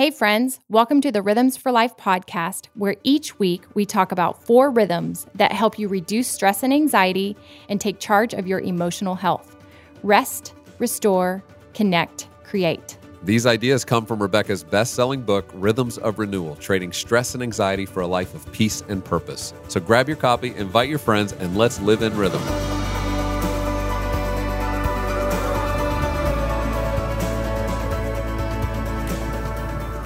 Hey, friends, welcome to the Rhythms for Life podcast, where each week we talk about four rhythms that help you reduce stress and anxiety and take charge of your emotional health rest, restore, connect, create. These ideas come from Rebecca's best selling book, Rhythms of Renewal Trading Stress and Anxiety for a Life of Peace and Purpose. So grab your copy, invite your friends, and let's live in rhythm.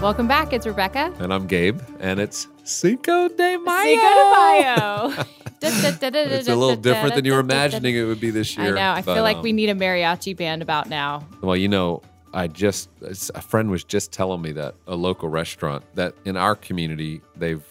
Welcome back. It's Rebecca. And I'm Gabe, and it's Cinco de Mayo. Cinco de Mayo. It's a little different than you were imagining it would be this year. I know. I but, feel like um, we need a mariachi band about now. Well, you know, I just a friend was just telling me that a local restaurant that in our community they've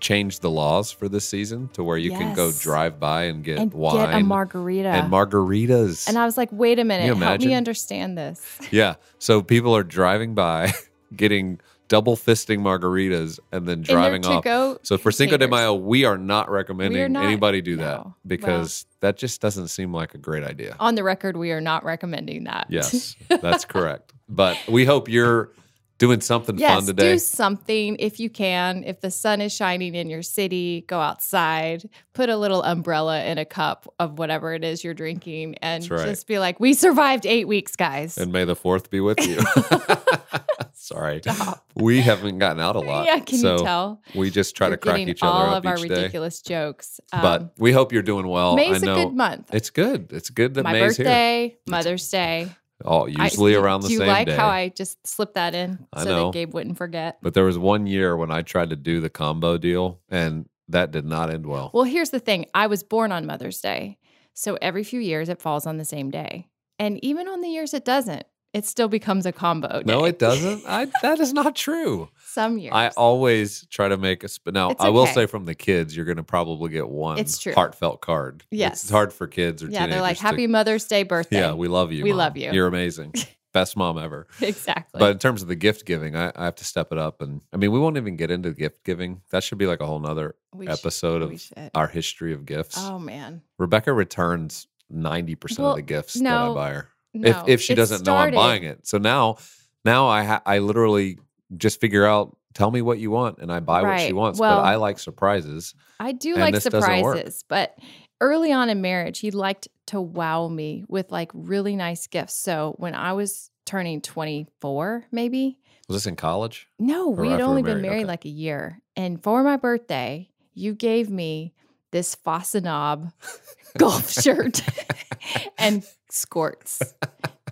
changed the laws for this season to where you can go drive by and get And wine get a margarita. and margaritas. And I was like, wait a minute. Help me understand this. yeah, so people are driving by, getting double fisting margaritas, and then driving off. So for Cinco de. Mayo, we are not recommending are not- anybody do that no. because that just doesn't seem like a great idea. On the record, we are not recommending that. Yes, that's correct. But we hope you're doing something Yes, fun today. do something if you can. If the sun is shining in your city, go outside, put a little umbrella in a cup of whatever it is you're drinking, and right. just be like, "We survived eight weeks, guys." And may the fourth be with you. Sorry, we haven't gotten out a lot. yeah, can so you tell? We just try You're to crack each other all up of our day. ridiculous jokes. Um, but we hope you're doing well. May's I know a good month. it's good. It's good that My May's here. birthday, Mother's Day. Oh, I- usually do- around the same day. do you like day. how I just slipped that in I so know. that Gabe wouldn't forget? but there was one year when I tried to do the combo deal, and that did not end well. Well, here's the thing I was born on Mother's Day. So every few years it falls on the same day. And even on the years it doesn't, it still becomes a combo. no, it doesn't. I, that is not true. Some years. I always try to make a sp- now. It's I will say from the kids, you're going to probably get one It's true. heartfelt card. Yes. it's hard for kids or yeah, they're like, teenagers to- Happy Mother's Day birthday. Yeah, we love you. We Mom. love you. You're amazing. Best mom ever. exactly. But in terms of the gift giving, I, I have to step it up. And I mean, we won't even get into gift giving. That should be like a whole nother We episode we of our history of gifts. Oh, man. Rebecca returns 90% Well, of the gifts that I buy her. No, if, if she doesn't know I'm buying it. So now, now I, ha- I literally just figure out, tell me what you want and I buy what she wants. Well- but I like surprises. I do like this doesn't work. surprises, but early on in marriage, he liked to wow me with like really nice gifts. So when I was turning 24, maybe, Was this in college? no, we had only been married? married Okay. like a year. And for my birthday, you gave me this Façonnable golf shirt and skorts.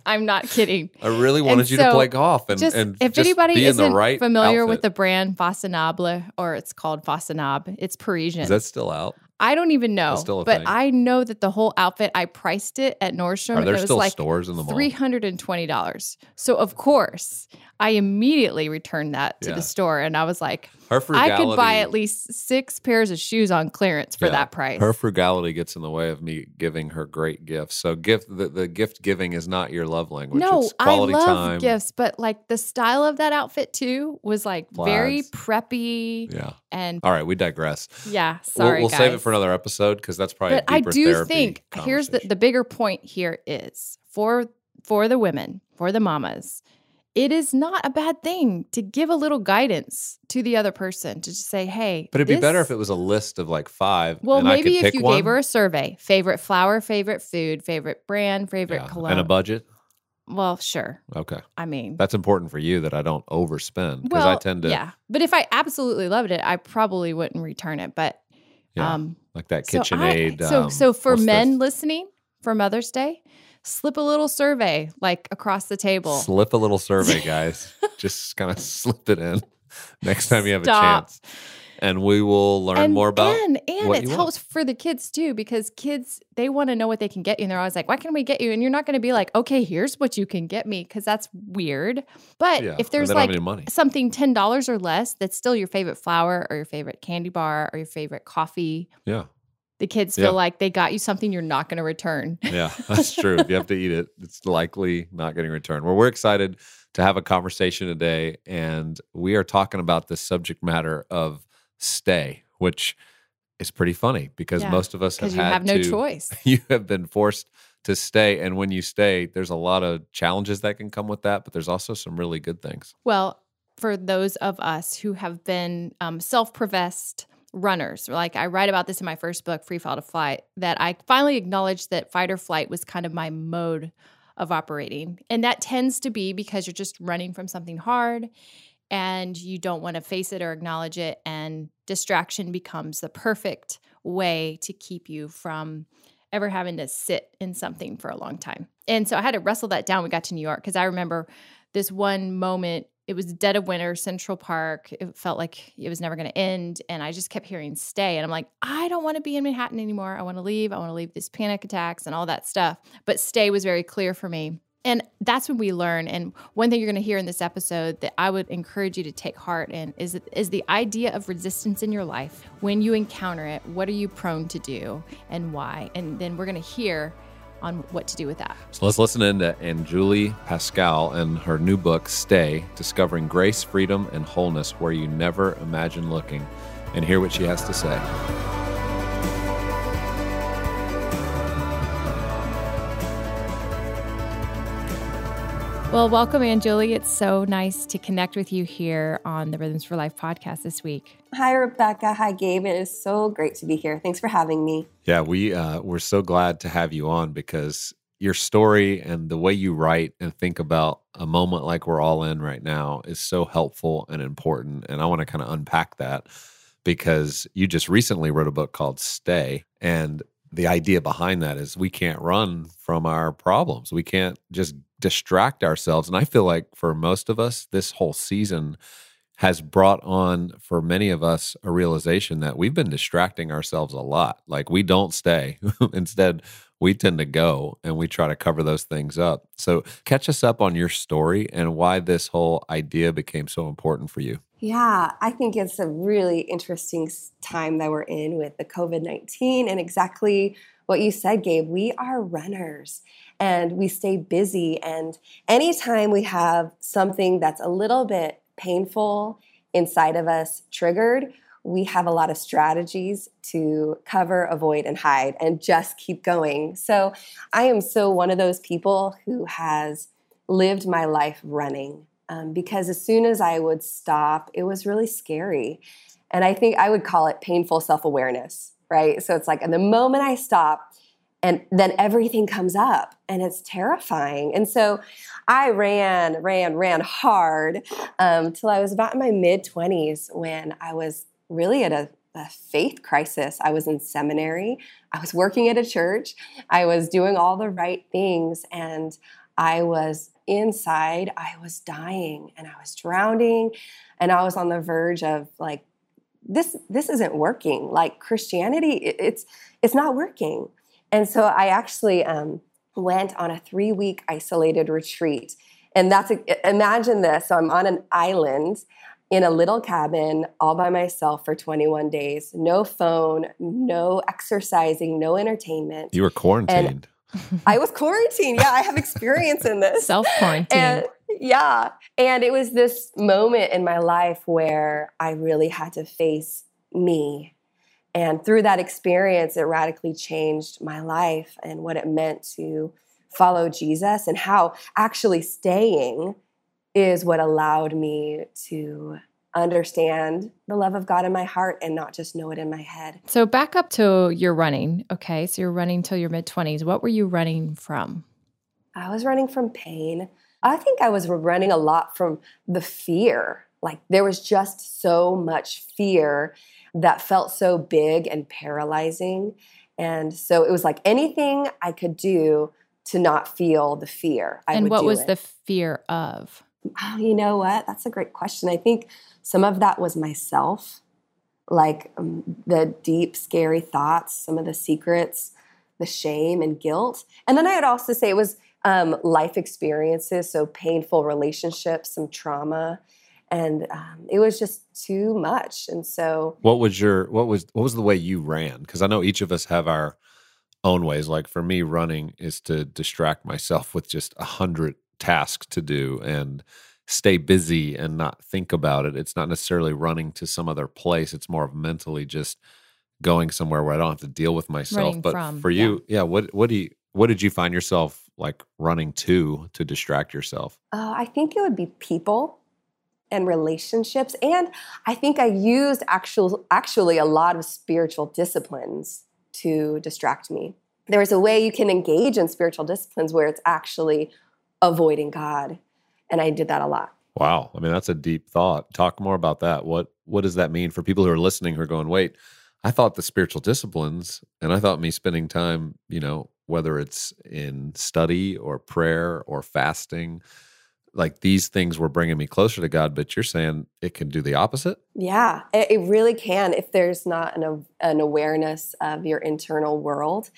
I'm not kidding. I really wanted And you to so, play golf and, just and if just anybody isn't right familiar with the brand Façonnable, or it's called Façonnable, it's Parisian. Is that still out? I don't even know, That's still a but thing. I know that the whole outfit. I priced it at Nordstrom. Are and there it was still like stores in the mall? three hundred and twenty dollars. So of course, I immediately returned that to Yeah. the store, and I was like, Her frugality, I could buy at least six pairs of shoes on clearance for Yeah. that price. Her frugality gets in the way of me giving her great gifts. So gift the, the gift giving is not your love language. no, it's I quality love time. gifts, but like the style of that outfit too was like very Plaids. preppy Yeah. and All right, we digress. yeah. We'll- Sorry, we'll, save it guys. For another episode because that's probably but a I do think here's the, the bigger point here is for for the women, for the mamas, it is not a bad thing to give a little guidance to the other person to just say, hey. But it'd be better if it was a list of like five. Well, and I maybe if you one. gave her a survey, favorite flower, favorite food, favorite brand, favorite Yeah, cologne. and a budget. well, sure. Okay, I mean, that's important for you that I don't overspend because I tend to yeah. But if I absolutely loved it, I probably wouldn't return it. But yeah, um, like that So I- KitchenAid. So, um, so for men listening for Mother's Day, slip a little survey like across the table. slip a little survey, guys. Just kind of slip it in next time you have Stop. a chance, and we will learn and, more about. and and what it helps for the kids too because kids they want to know what they can get you and they're always like what can we get you and you're not going to be like okay here's what you can get me because that's weird but Yeah, if there's they don't have like something $10 or less that's still your favorite flower or your favorite candy bar or your favorite coffee Yeah, the kids Yeah. feel like they got you something you're not going to return yeah, that's true. if you have to eat it, it's likely not getting returned. Well, we're excited to have a conversation today, and we are talking about the subject matter of stay, which is pretty funny because Yeah, most of us have you had have no to- choice You have been forced to stay, and when you stay, there's a lot of challenges that can come with that, but there's also some really good things. Well, for those of us who have been um, self professed runners. Like I write about this in my first book, Free Fall to Flight, that I finally acknowledged that fight or flight was kind of my mode of operating. And that tends to be because you're just running from something hard and you don't want to face it or acknowledge it. And distraction becomes the perfect way to keep you from ever having to sit in something for a long time. And so I had to wrestle that down. We got to New York because I remember this one moment it was dead of winter, Central Park. It felt like it was never going to end. And I just kept hearing stay. And I'm like, I don't want to be in Manhattan anymore. I want to leave. I want to leave these panic attacks and all that stuff. But stay was very clear for me. And that's when we learn. And one thing you're going to hear in this episode that I would encourage you to take heart in is, is the idea of resistance in your life. When you encounter it, what are you prone to do and why? And then we're going to hear on what to do with that. So let's listen in to Anjuli Paschall and her new book, Stay Discovering Grace, Freedom, and Wholeness Where You Never Imagined Looking, and hear what she has to say. Well, welcome, Anjuli. It's so nice to connect with you here on the Rhythms for Life podcast this week. Hi, Rebecca. Hi, Gabe. It is so great to be here. Thanks for having me. Yeah, we uh, we're so glad to have you on because your story and the way you write and think about a moment like we're all in right now is so helpful and important. And I want to kind of unpack that because you just recently wrote a book called Stay, and the idea behind that is we can't run from our problems. We can't just distract ourselves. And I feel like for most of us, this whole season has brought on for many of us a realization that we've been distracting ourselves a lot. Like we don't stay. Instead, we tend to go and we try to cover those things up. So, catch us up on your story and why this whole idea became so important for you. Yeah, I think it's a really interesting time that we're in with the COVID 19 and exactly what you said, Gabe. We are runners and we stay busy. And anytime we have something that's a little bit painful inside of us triggered, we have a lot of strategies to cover, avoid, and hide and just keep going. So I am so one of those people who has lived my life running um, because as soon as I would stop, it was really scary. And I think I would call it painful self awareness, right? So it's like, and the moment I stop, and then everything comes up and it's terrifying. And so i ran ran ran hard um, till i was about in my mid 20s when i was really at a, a faith crisis. I was in seminary. I was working at a church. I was doing all the right things and i was inside. I was dying and i was drowning and i was on the verge of like this this isn't working. Like christianity it, it's it's not working and so I actually um, went on a three week isolated retreat. And that's a, imagine this. So I'm on an island in a little cabin all by myself for 21 days. No phone, no exercising, no entertainment. You were quarantined. And I was quarantined. Yeah, I have experience in this. Self quarantine. Yeah. And it was this moment in my life where I really had to face me and through that experience, it radically changed my life and what it meant to follow Jesus and how actually staying is what allowed me to understand the love of God in my heart and not just know it in my head. So, back up to your running. Okay. So, you're running till your mid 20s. What were you running from? I was running from pain. I think I was running a lot from the fear. Like, there was just so much fear that felt so big and paralyzing. And so it was like anything I could do to not feel the fear. I and what was it. the fear of? Oh, you know what? That's a great question. I think some of that was myself, like um, the deep, scary thoughts, some of the secrets, the shame and guilt. And then I would also say it was um, life experiences, so painful relationships, some trauma and um, it was just too much and so what was your what was what was the way you ran? Because i know each of us have our own ways. Like for me running is to distract myself with just a hundred tasks to do and stay busy and not think about it. It's not necessarily running to some other place. It's more of mentally just going somewhere where i don't have to deal with myself. Running but from, for you yeah. yeah what what do you what did you find yourself like running to to distract yourself? Uh, i think it would be people and relationships. And I think I used actual, actually a lot of spiritual disciplines to distract me. There's a way you can engage in spiritual disciplines where it's actually avoiding God. And I did that a lot. Wow. I mean, that's a deep thought. Talk more about that. What what does that mean for people who are listening who are going, wait, I thought the spiritual disciplines and I thought me spending time, you know, whether it's in study or prayer or fasting, like these things were bringing me closer to God, but you're saying it can do the opposite? Yeah, it, it really can if there's not an, an awareness of your internal world.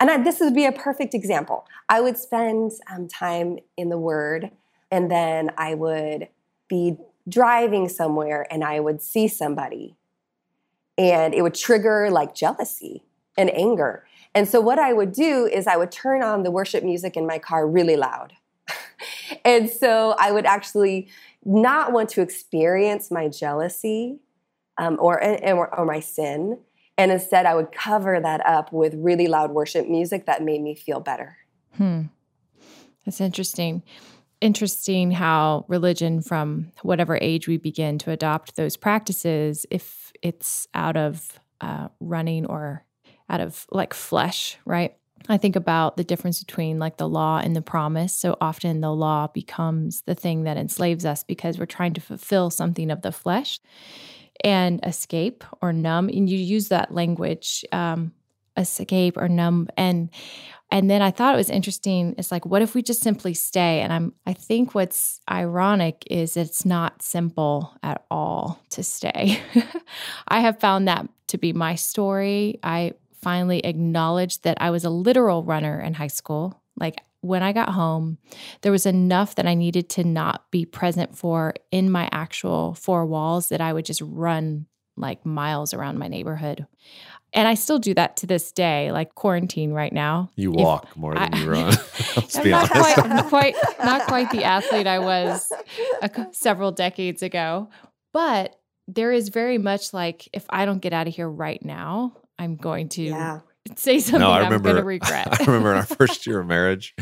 And I, this would be a perfect example. I would spend um, time in the Word, and then I would be driving somewhere and I would see somebody, and it would trigger like jealousy and anger. And so, what I would do is I would turn on the worship music in my car really loud. and so, I would actually not want to experience my jealousy um, or, or, or my sin. And instead, I would cover that up with really loud worship music that made me feel better. Hmm. That's interesting. Interesting how religion, from whatever age we begin to adopt those practices, if it's out of uh, running or out of like flesh, right? I think about the difference between like the law and the promise. So often the law becomes the thing that enslaves us because we're trying to fulfill something of the flesh and escape or numb. And you use that language, um, escape or numb. And and then I thought it was interesting. It's like, what if we just simply stay? And I'm I think what's ironic is it's not simple at all to stay. I have found that to be my story. I finally acknowledged that I was a literal runner in high school. Like when I got home, there was enough that I needed to not be present for in my actual four walls that I would just run like miles around my neighborhood. And I still do that to this day, like quarantine right now. You walk if more than I, you run. I'm not quite, I'm quite, not quite the athlete I was a, several decades ago, but there is very much like if I don't get out of here right now, I'm going to yeah say something no, I remember, I'm going to regret. I remember in our first year of marriage,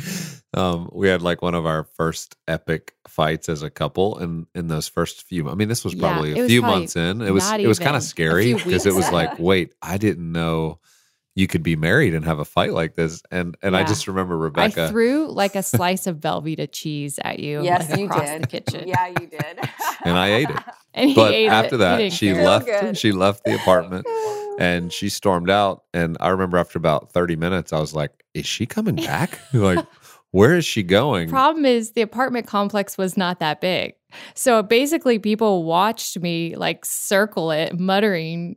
um, we had like one of our first epic fights as a couple, and in those first few, I mean, this was probably yeah, a was few probably months in. It was it was kind of scary because it was like, wait, I didn't know you could be married and have a fight like this. And and yeah. I just remember Rebecca. I threw like a slice of Velveeta cheese at you. Yes, like, you did. The kitchen. Yeah, you did. and I ate it. And but after it. that, she left. She left the apartment and she stormed out. And I remember after about 30 minutes, I was like, is she coming back? like, where is she going? Problem is, the apartment complex was not that big. So basically, people watched me like circle it, muttering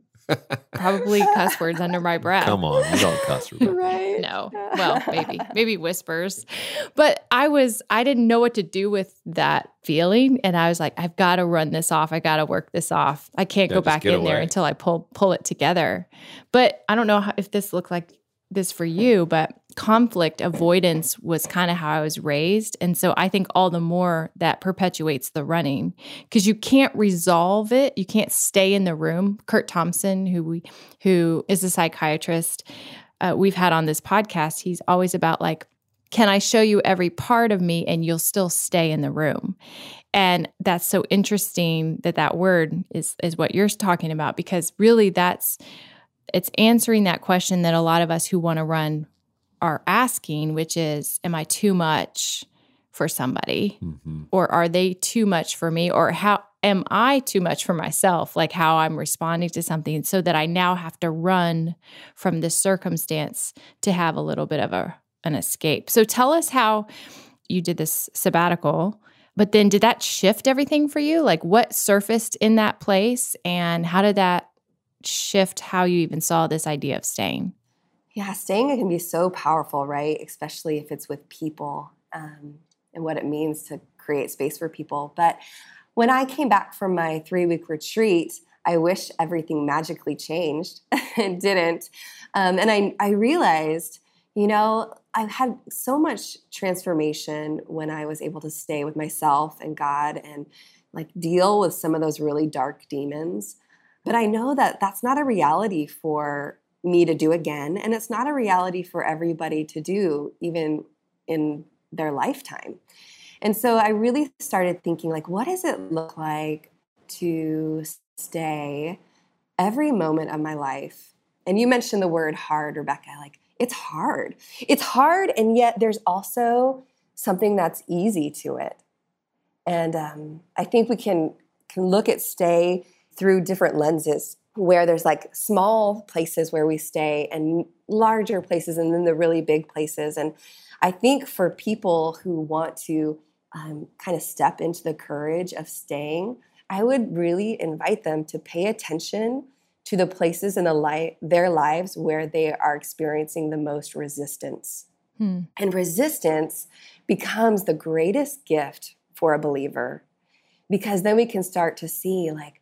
probably cuss words under my breath. Come on, you don't cuss. right? No. Well, maybe, maybe whispers. But I was, I didn't know what to do with that feeling, and I was like, I've got to run this off. I got to work this off. I can't yeah, go back in away. there until I pull pull it together. But I don't know how, if this looked like this for you, but conflict avoidance was kind of how I was raised. And so I think all the more that perpetuates the running because you can't resolve it. You can't stay in the room. Kurt Thompson, who we who is a psychiatrist uh, we've had on this podcast, he's always about like, can I show you every part of me and you'll still stay in the room? And that's so interesting that that word is is what you're talking about because really that's it's answering that question that a lot of us who want to run are asking, which is, am I too much for somebody? Mm-hmm. Or are they too much for me? Or how am I too much for myself? Like how I'm responding to something so that I now have to run from this circumstance to have a little bit of a an escape. So tell us how you did this sabbatical. But then did that shift everything for you? Like what surfaced in that place and how did that shift how you even saw this idea of staying? Yeah, staying can be so powerful, right? Especially if it's with people um, and what it means to create space for people. But when I came back from my three week retreat, I wish everything magically changed. it didn't. Um, and I, I realized, you know, I've had so much transformation when I was able to stay with myself and God and like deal with some of those really dark demons. But I know that that's not a reality for me to do again. And it's not a reality for everybody to do, even in their lifetime. And so I really started thinking, like, what does it look like to stay every moment of my life? And you mentioned the word hard, Rebecca. Like, it's hard. It's hard, and yet there's also something that's easy to it. And um, I think we can can look at stay through different lenses where there's like small places where we stay and larger places and then the really big places and i think for people who want to um, kind of step into the courage of staying i would really invite them to pay attention to the places in the li- their lives where they are experiencing the most resistance hmm. and resistance becomes the greatest gift for a believer because then we can start to see like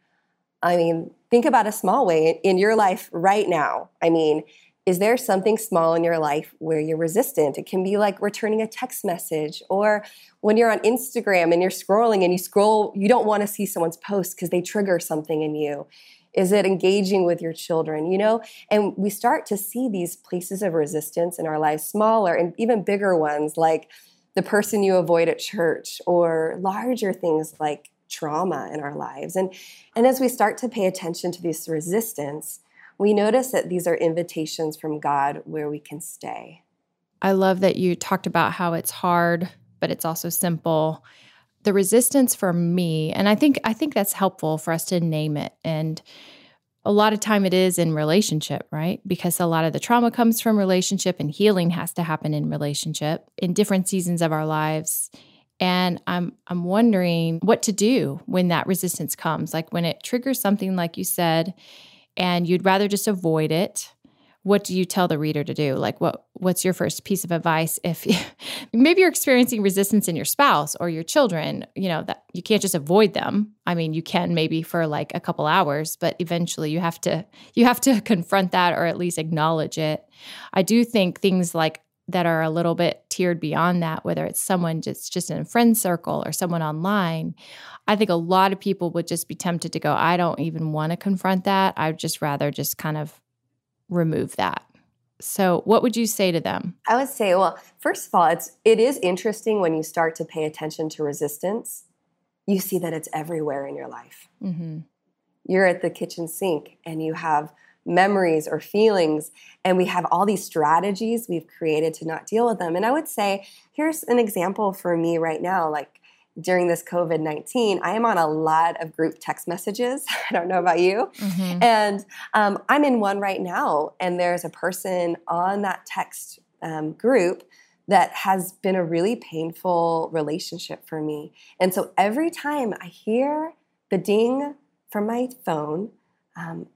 I mean, think about a small way in your life right now. I mean, is there something small in your life where you're resistant? It can be like returning a text message or when you're on Instagram and you're scrolling and you scroll, you don't want to see someone's post because they trigger something in you. Is it engaging with your children? You know, and we start to see these places of resistance in our lives, smaller and even bigger ones, like the person you avoid at church, or larger things like trauma in our lives. And, and as we start to pay attention to this resistance, we notice that these are invitations from God where we can stay. I love that you talked about how it's hard, but it's also simple. The resistance for me, and I think I think that's helpful for us to name it. And a lot of time it is in relationship, right? Because a lot of the trauma comes from relationship and healing has to happen in relationship in different seasons of our lives. And I'm I'm wondering what to do when that resistance comes, like when it triggers something like you said and you'd rather just avoid it. What do you tell the reader to do? Like what what's your first piece of advice if you, maybe you're experiencing resistance in your spouse or your children, you know, that you can't just avoid them. I mean, you can maybe for like a couple hours, but eventually you have to you have to confront that or at least acknowledge it. I do think things like that are a little bit tiered beyond that, whether it's someone just just in a friend circle or someone online, I think a lot of people would just be tempted to go, I don't even want to confront that. I'd just rather just kind of remove that. So, what would you say to them? I would say, well, first of all, it's it is interesting when you start to pay attention to resistance. You see that it's everywhere in your life. Mm-hmm. You're at the kitchen sink and you have memories or feelings and we have all these strategies we've created to not deal with them and i would say here's an example for me right now like during this COVID 19, I am on a lot of group text messages. I don't know about you. Mm-hmm. And um, I'm in one right now, and there's a person on that text um, group that has been a really painful relationship for me. And so every time I hear the ding from my phone, um,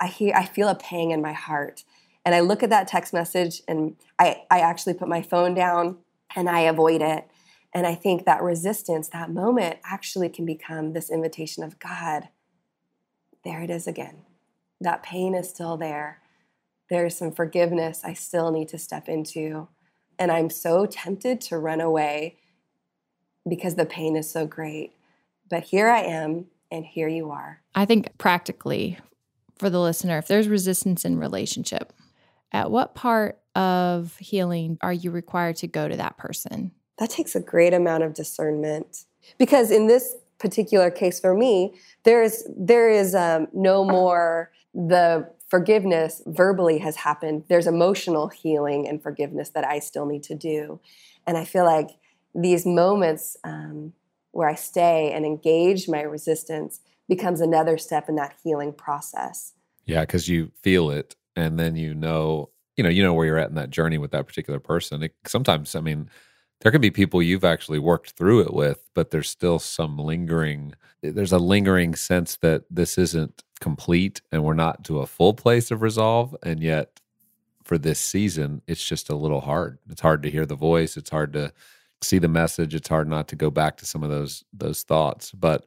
I hear I feel a pang in my heart. And I look at that text message and I, I actually put my phone down and I avoid it. And I think that resistance, that moment, actually can become this invitation of God. There it is again. That pain is still there. There's some forgiveness I still need to step into. And I'm so tempted to run away because the pain is so great. But here I am, and here you are. I think practically for the listener, if there's resistance in relationship, at what part of healing are you required to go to that person? That takes a great amount of discernment. Because in this particular case for me, there is there is um, no more the forgiveness verbally has happened. There's emotional healing and forgiveness that I still need to do, and I feel like these moments um, where I stay and engage my resistance becomes another step in that healing process. Yeah, because you feel it and then you know, you know, you know where you're at in that journey with that particular person. It, sometimes, I mean, there can be people you've actually worked through it with, but there's still some lingering, there's a lingering sense that this isn't complete and we're not to a full place of resolve. And yet, for this season, it's just a little hard. It's hard to hear the voice. It's hard to see the message. It's hard not to go back to some of those those thoughts. But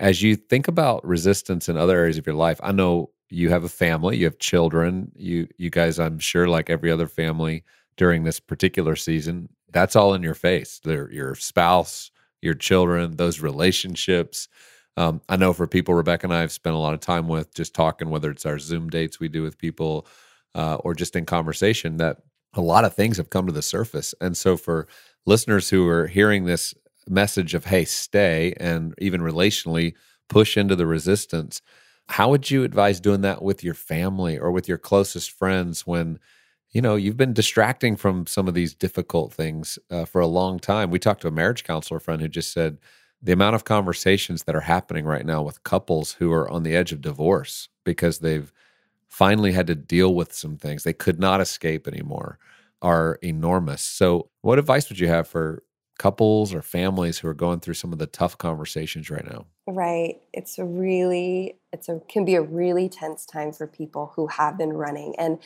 as you think about resistance in other areas of your life, I know you have a family, you have children, you you guys I'm sure like every other family during this particular season, that's all in your face. They're your spouse, your children, those relationships. Um, I know for people Rebecca and I have spent a lot of time with just talking, whether it's our Zoom dates we do with people uh, or just in conversation, that a lot of things have come to the surface. And so for listeners who are hearing this message of, hey, stay, and even relationally push into the resistance. How would you advise doing that with your family or with your closest friends when? you know you've been distracting from some of these difficult things uh, for a long time we talked to a marriage counselor friend who just said the amount of conversations that are happening right now with couples who are on the edge of divorce because they've finally had to deal with some things they could not escape anymore are enormous. So, what advice would you have for couples or families who are going through some of the tough conversations right now? Right. It's a really it's a can be a really tense time for people who have been running. And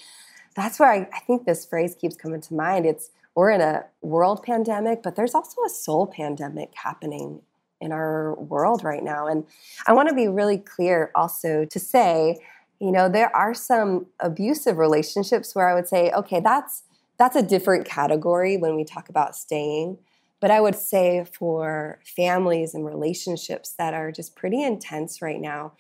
that's where I, I think this phrase keeps coming to mind. It's we're in a world pandemic, but there's also a soul pandemic happening in our world right now. And I want to be really clear also to say, you know, there are some abusive relationships where I would say, okay, that's that's a different category when we talk about staying. But I would say for families and relationships that are just pretty intense right now,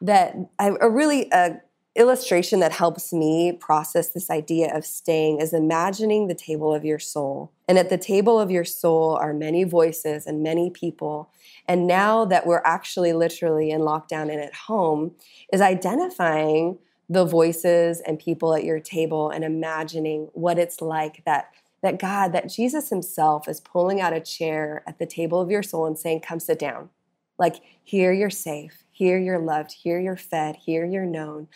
that a really a illustration that helps me process this idea of staying is imagining the table of your soul. And at the table of your soul are many voices and many people. And now that we're actually literally in lockdown and at home, is identifying the voices and people at your table and imagining what it's like that that God, that Jesus himself is pulling out a chair at the table of your soul and saying, Come sit down. Like, here you're safe, here you're loved, here you're fed, here you're known.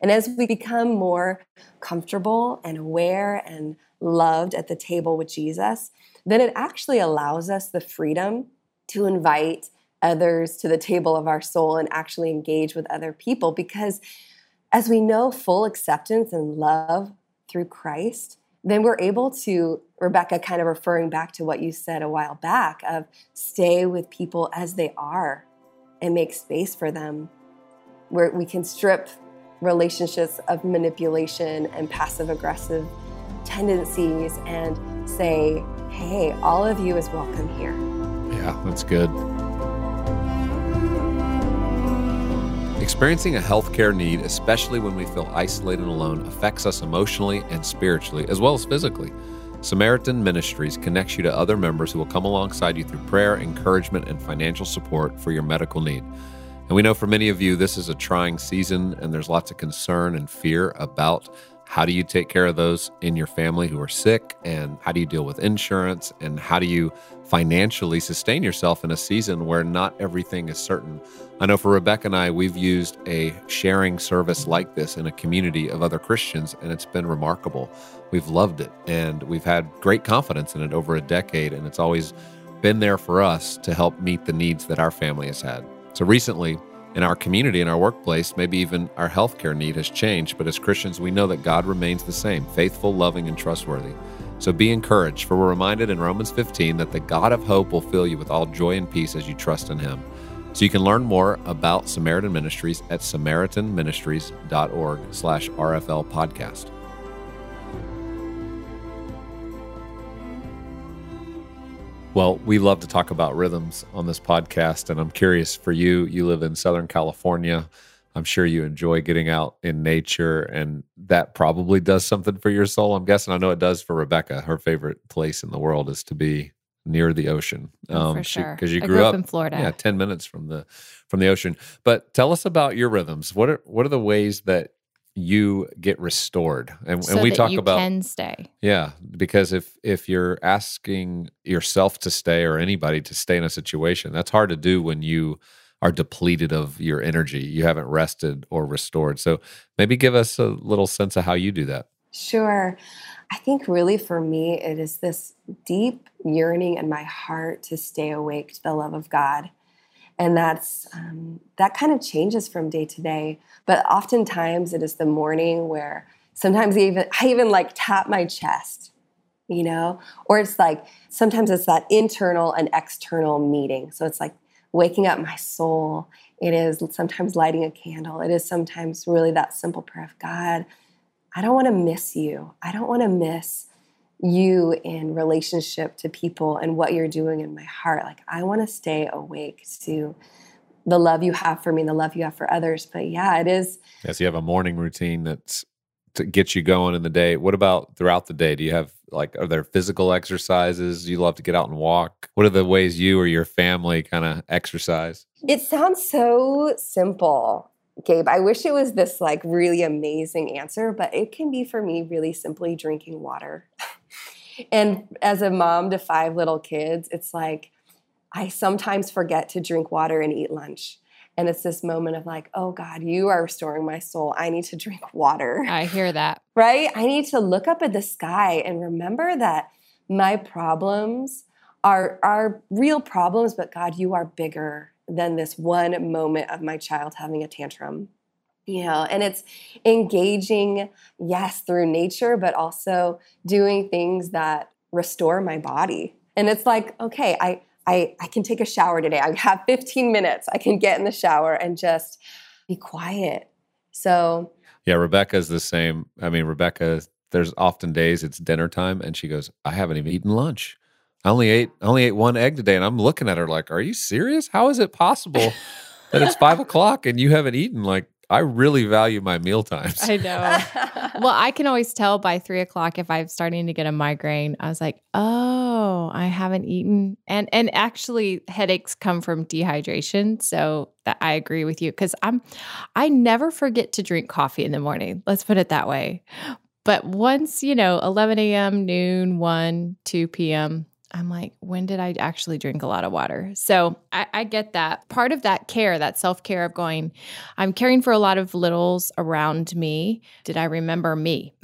And as we become more comfortable and aware and loved at the table with Jesus, then it actually allows us the freedom to invite others to the table of our soul and actually engage with other people because as we know full acceptance and love through Christ, then we're able to, Rebecca, kind of referring back to what you said a while back of stay with people as they are and make space for them, where we can strip relationships of manipulation and passive aggressive tendencies and say, hey, all of you is welcome here. Yeah, that's good. Experiencing a healthcare need, especially when we feel isolated and alone, affects us emotionally and spiritually, as well as physically. Samaritan Ministries connects you to other members who will come alongside you through prayer, encouragement, and financial support for your medical need. And we know for many of you, this is a trying season, and there's lots of concern and fear about how do you take care of those in your family who are sick? And how do you deal with insurance? And how do you financially sustain yourself in a season where not everything is certain? I know for Rebecca and I, we've used a sharing service like this in a community of other Christians, and it's been remarkable. We've loved it, and we've had great confidence in it over a decade, and it's always been there for us to help meet the needs that our family has had. So recently, in our community, in our workplace, maybe even our healthcare need has changed. But as Christians, we know that God remains the same faithful, loving, and trustworthy. So be encouraged, for we're reminded in Romans 15 that the God of hope will fill you with all joy and peace as you trust in him. So you can learn more about Samaritan Ministries at samaritanministries.org slash RFL podcast. Well, we love to talk about rhythms on this podcast, and I'm curious for you. You live in Southern California. I'm sure you enjoy getting out in nature, and that probably does something for your soul. I'm guessing. I know it does for Rebecca. Her favorite place in the world is to be near the ocean. Um, for sure, because you grew, grew, up, in Florida. Yeah, ten minutes from the from the ocean. But tell us about your rhythms. What are what are the ways that you get restored. And, so and we talk about can stay. Yeah because if if you're asking yourself to stay or anybody to stay in a situation that's hard to do when you are depleted of your energy. You haven't rested or restored. So maybe give us a little sense of how you do that. Sure. I think really for me it is this deep yearning in my heart to stay awake to the love of god and that's um, that kind of changes from day to day. But oftentimes it is the morning where sometimes even i even like tap my chest you know? Or it's like sometimes it's that internal and external meeting. So it's like waking up my soul. It is sometimes lighting a candle. It is sometimes really that simple prayer of god i don't want to miss you. I don't want to miss you in relationship to people and what you're doing in my heart. Like, I want to stay awake to the love you have for me and the love you have for others. But yeah, it is. Yes, you have a morning routine that's to get you going in the day. What about throughout the day? Do you have like are there physical exercises? Do you love to get out and walk? What are the ways you or your family kind of exercise? It sounds so simple, Gabe. I wish it was this like really amazing answer, but it can be for me really simply drinking water. and as a mom to five little kids, it's like I sometimes forget to drink water and eat lunch. And it's this moment of like, oh God, you are restoring my soul. I need to drink water. I hear that. Right? I need to look up at the sky and remember that my problems are, are real problems, but God, you are bigger than this one moment of my child having a tantrum. You know, and it's engaging, yes, through nature, but also doing things that restore my body. And it's like, okay, I I, I can take a shower today. I have 15 minutes. I can get in the shower and just be quiet. So, yeah, Rebecca's the same. I mean, Rebecca, there's often days it's dinner time and she goes, I haven't even eaten lunch. I only ate I only ate one egg today. And I'm looking at her like, Are you serious? How is it possible that it's five o'clock and you haven't eaten? Like, I really value my meal times. I know. well, I can always tell by three o'clock if I'm starting to get a migraine. I was like, oh, I haven't eaten, and and actually headaches come from dehydration. So that I agree with you because I'm, I never forget to drink coffee in the morning. Let's put it that way. But once you know, 11 a.m., noon, 1, 2 p.m., I'm like, when did I actually drink a lot of water? So I, I get that. Part of that care, that self care of going, I'm caring for a lot of littles around me. Did I remember me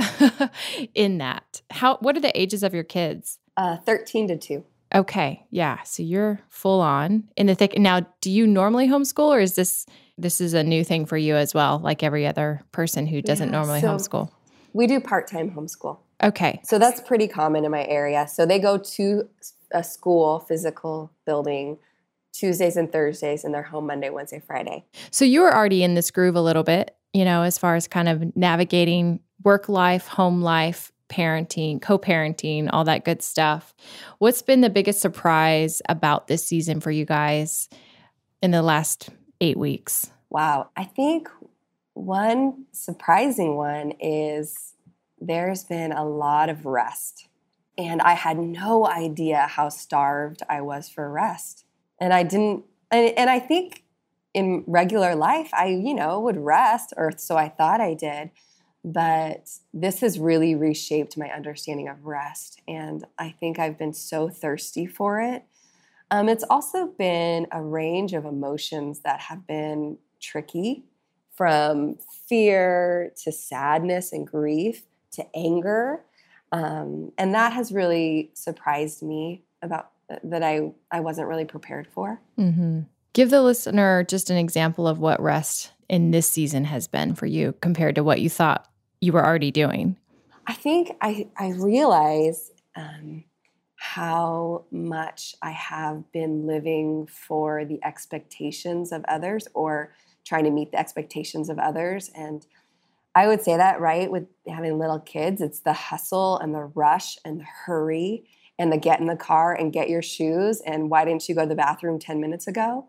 in that? How? What are the ages of your kids? Uh, 13 to 2. Okay, yeah. So you're full on in the thick. Now, do you normally homeschool, or is this this is a new thing for you as well, like every other person who doesn't yeah, normally so homeschool? We do part time homeschool. Okay. So that's pretty common in my area. So they go to a school, physical building, Tuesdays and Thursdays, and they're home Monday, Wednesday, Friday. So you were already in this groove a little bit, you know, as far as kind of navigating work life, home life, parenting, co parenting, all that good stuff. What's been the biggest surprise about this season for you guys in the last eight weeks? Wow. I think one surprising one is there's been a lot of rest. And I had no idea how starved I was for rest. And I didn't, and, and I think in regular life, I, you know, would rest, or so I thought I did. But this has really reshaped my understanding of rest. And I think I've been so thirsty for it. Um, it's also been a range of emotions that have been tricky from fear to sadness and grief to anger. Um, and that has really surprised me about uh, that I, I wasn't really prepared for. Mm-hmm. Give the listener just an example of what rest in this season has been for you compared to what you thought you were already doing. I think I, I realize um, how much I have been living for the expectations of others or trying to meet the expectations of others. And I would say that, right? With having little kids, it's the hustle and the rush and the hurry and the get in the car and get your shoes and why didn't you go to the bathroom 10 minutes ago?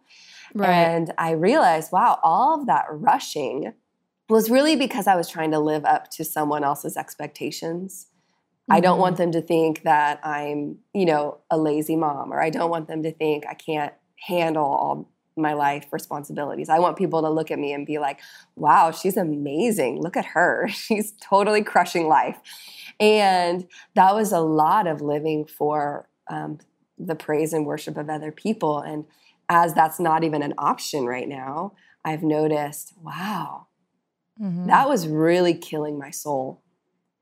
Right. And I realized, wow, all of that rushing was really because I was trying to live up to someone else's expectations. Mm-hmm. I don't want mm-hmm. them to think that I'm, you know, a lazy mom, or I don't want them to think I can't handle all my life responsibilities. I want people to look at me and be like, wow, she's amazing. Look at her. She's totally crushing life. And that was a lot of living for um, the praise and worship of other people. And as that's not even an option right now, I've noticed, wow, mm-hmm. that was really killing my soul.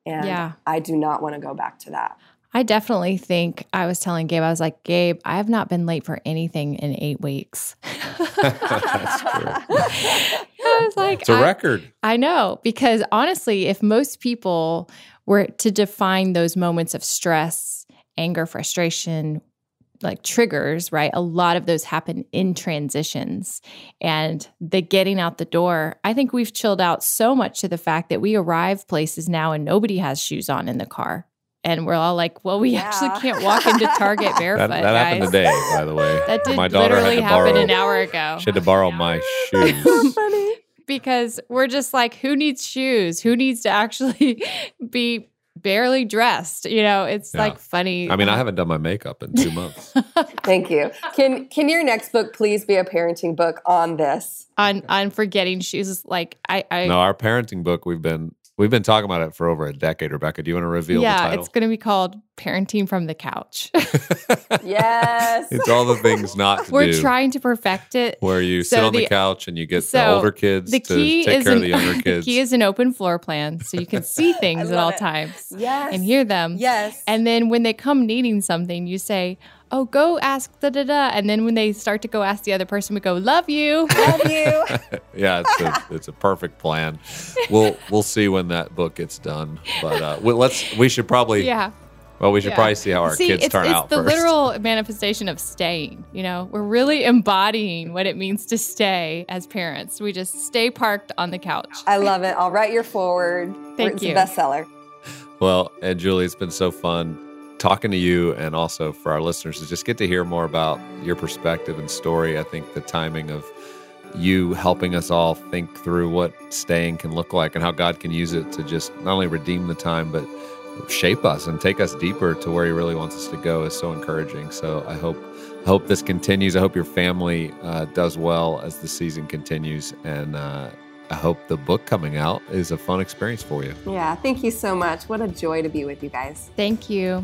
And yeah. I do not want to go back to that. I definitely think I was telling Gabe, I was like, Gabe, I have not been late for anything in eight weeks. That's true. I was like, it's a record. I know, because honestly, if most people were to define those moments of stress, anger, frustration, like triggers, right? A lot of those happen in transitions. And the getting out the door, I think we've chilled out so much to the fact that we arrive places now and nobody has shoes on in the car and we're all like, "Well, we yeah. actually can't walk into Target barefoot." that, that happened today, by the way. That did my daughter literally happen borrow, an hour ago. She had to borrow my shoes. funny. because we're just like, who needs shoes? Who needs to actually be barely dressed? You know, it's Yeah. like funny. I mean, I haven't done my makeup in two months. Thank you. Can can your next book please be a parenting book on this? on on forgetting shoes. Like I, I no, our parenting book we've been we've been talking about it for over a decade. Rebecca, do you want to reveal the yeah, title? it's going to be called Parenting from the Couch. Yes. it's all the things not to We're do. trying to perfect it. where you So sit on the, the- couch and you get the older kids The to key take is care an, of the younger the key is an open floor plan, so you can see things at all it. times yes. and hear them. Yes. And then when they come needing something, you say, "Oh, go ask da da da." And then when they start to go ask the other person, we go, "Love you." love you. yeah, it's a, it's a perfect plan. We'll we'll see when that book gets done, but uh, we, let's we should probably yeah. well we should yeah. probably see how our See, kids it's, turn it's out It's the first. literal manifestation of staying. You know, we're really embodying what it means to stay as parents. We just stay parked on the couch. I love it. I'll write your forward. Thank it's you. a bestseller. Well, Anjuli, it's been so fun talking to you and also for our listeners to just get to hear more about your perspective and story. I think the timing of you helping us all think through what staying can look like and how God can use it to just not only redeem the time, but shape us and take us deeper to where He really wants us to go is so encouraging. So I hope I hope this continues. I hope your family uh, does well as the season continues, and uh, I hope the book coming out is a fun experience for you. Yeah. Thank you so much. What a joy to be with you guys. Thank you.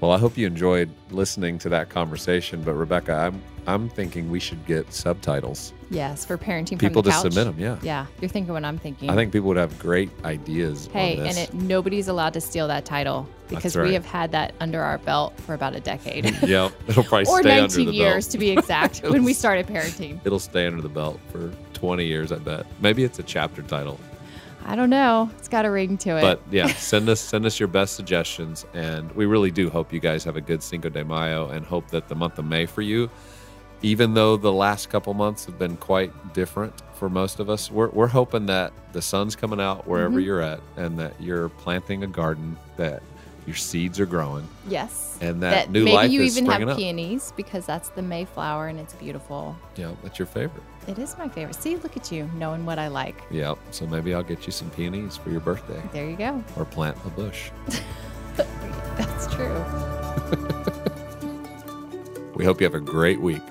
Well, I hope you enjoyed listening to that conversation. But Rebecca, I'm I'm thinking we should get subtitles. Yes, for parenting People to submit them. Yeah, Yeah, you're thinking what I'm thinking. I think people would have great ideas. Hey, and it, nobody's allowed to steal that title because right. we have had that under our belt for about a decade. yep, it'll probably or stay 19 under the years belt. to be exact when we started parenting. It'll stay under the belt for 20 years, I bet. Maybe it's a chapter title. I don't know. It's got a ring to it. But yeah, send us send us your best suggestions, and we really do hope you guys have a good Cinco de Mayo, and hope that the month of May for you, even though the last couple months have been quite different for most of us, we're we're hoping that the sun's coming out wherever Mhm. you're at, and that you're planting a garden, that your seeds are growing, yes. and that, new maybe life you is even have springing up. peonies because that's the Mayflower and it's beautiful. Yeah, that's your favorite. It is my favorite. See, look at you knowing what I like. Yep. so maybe I'll get you some peonies for your birthday, There you go. or plant a bush. That's true. We hope you have a great week.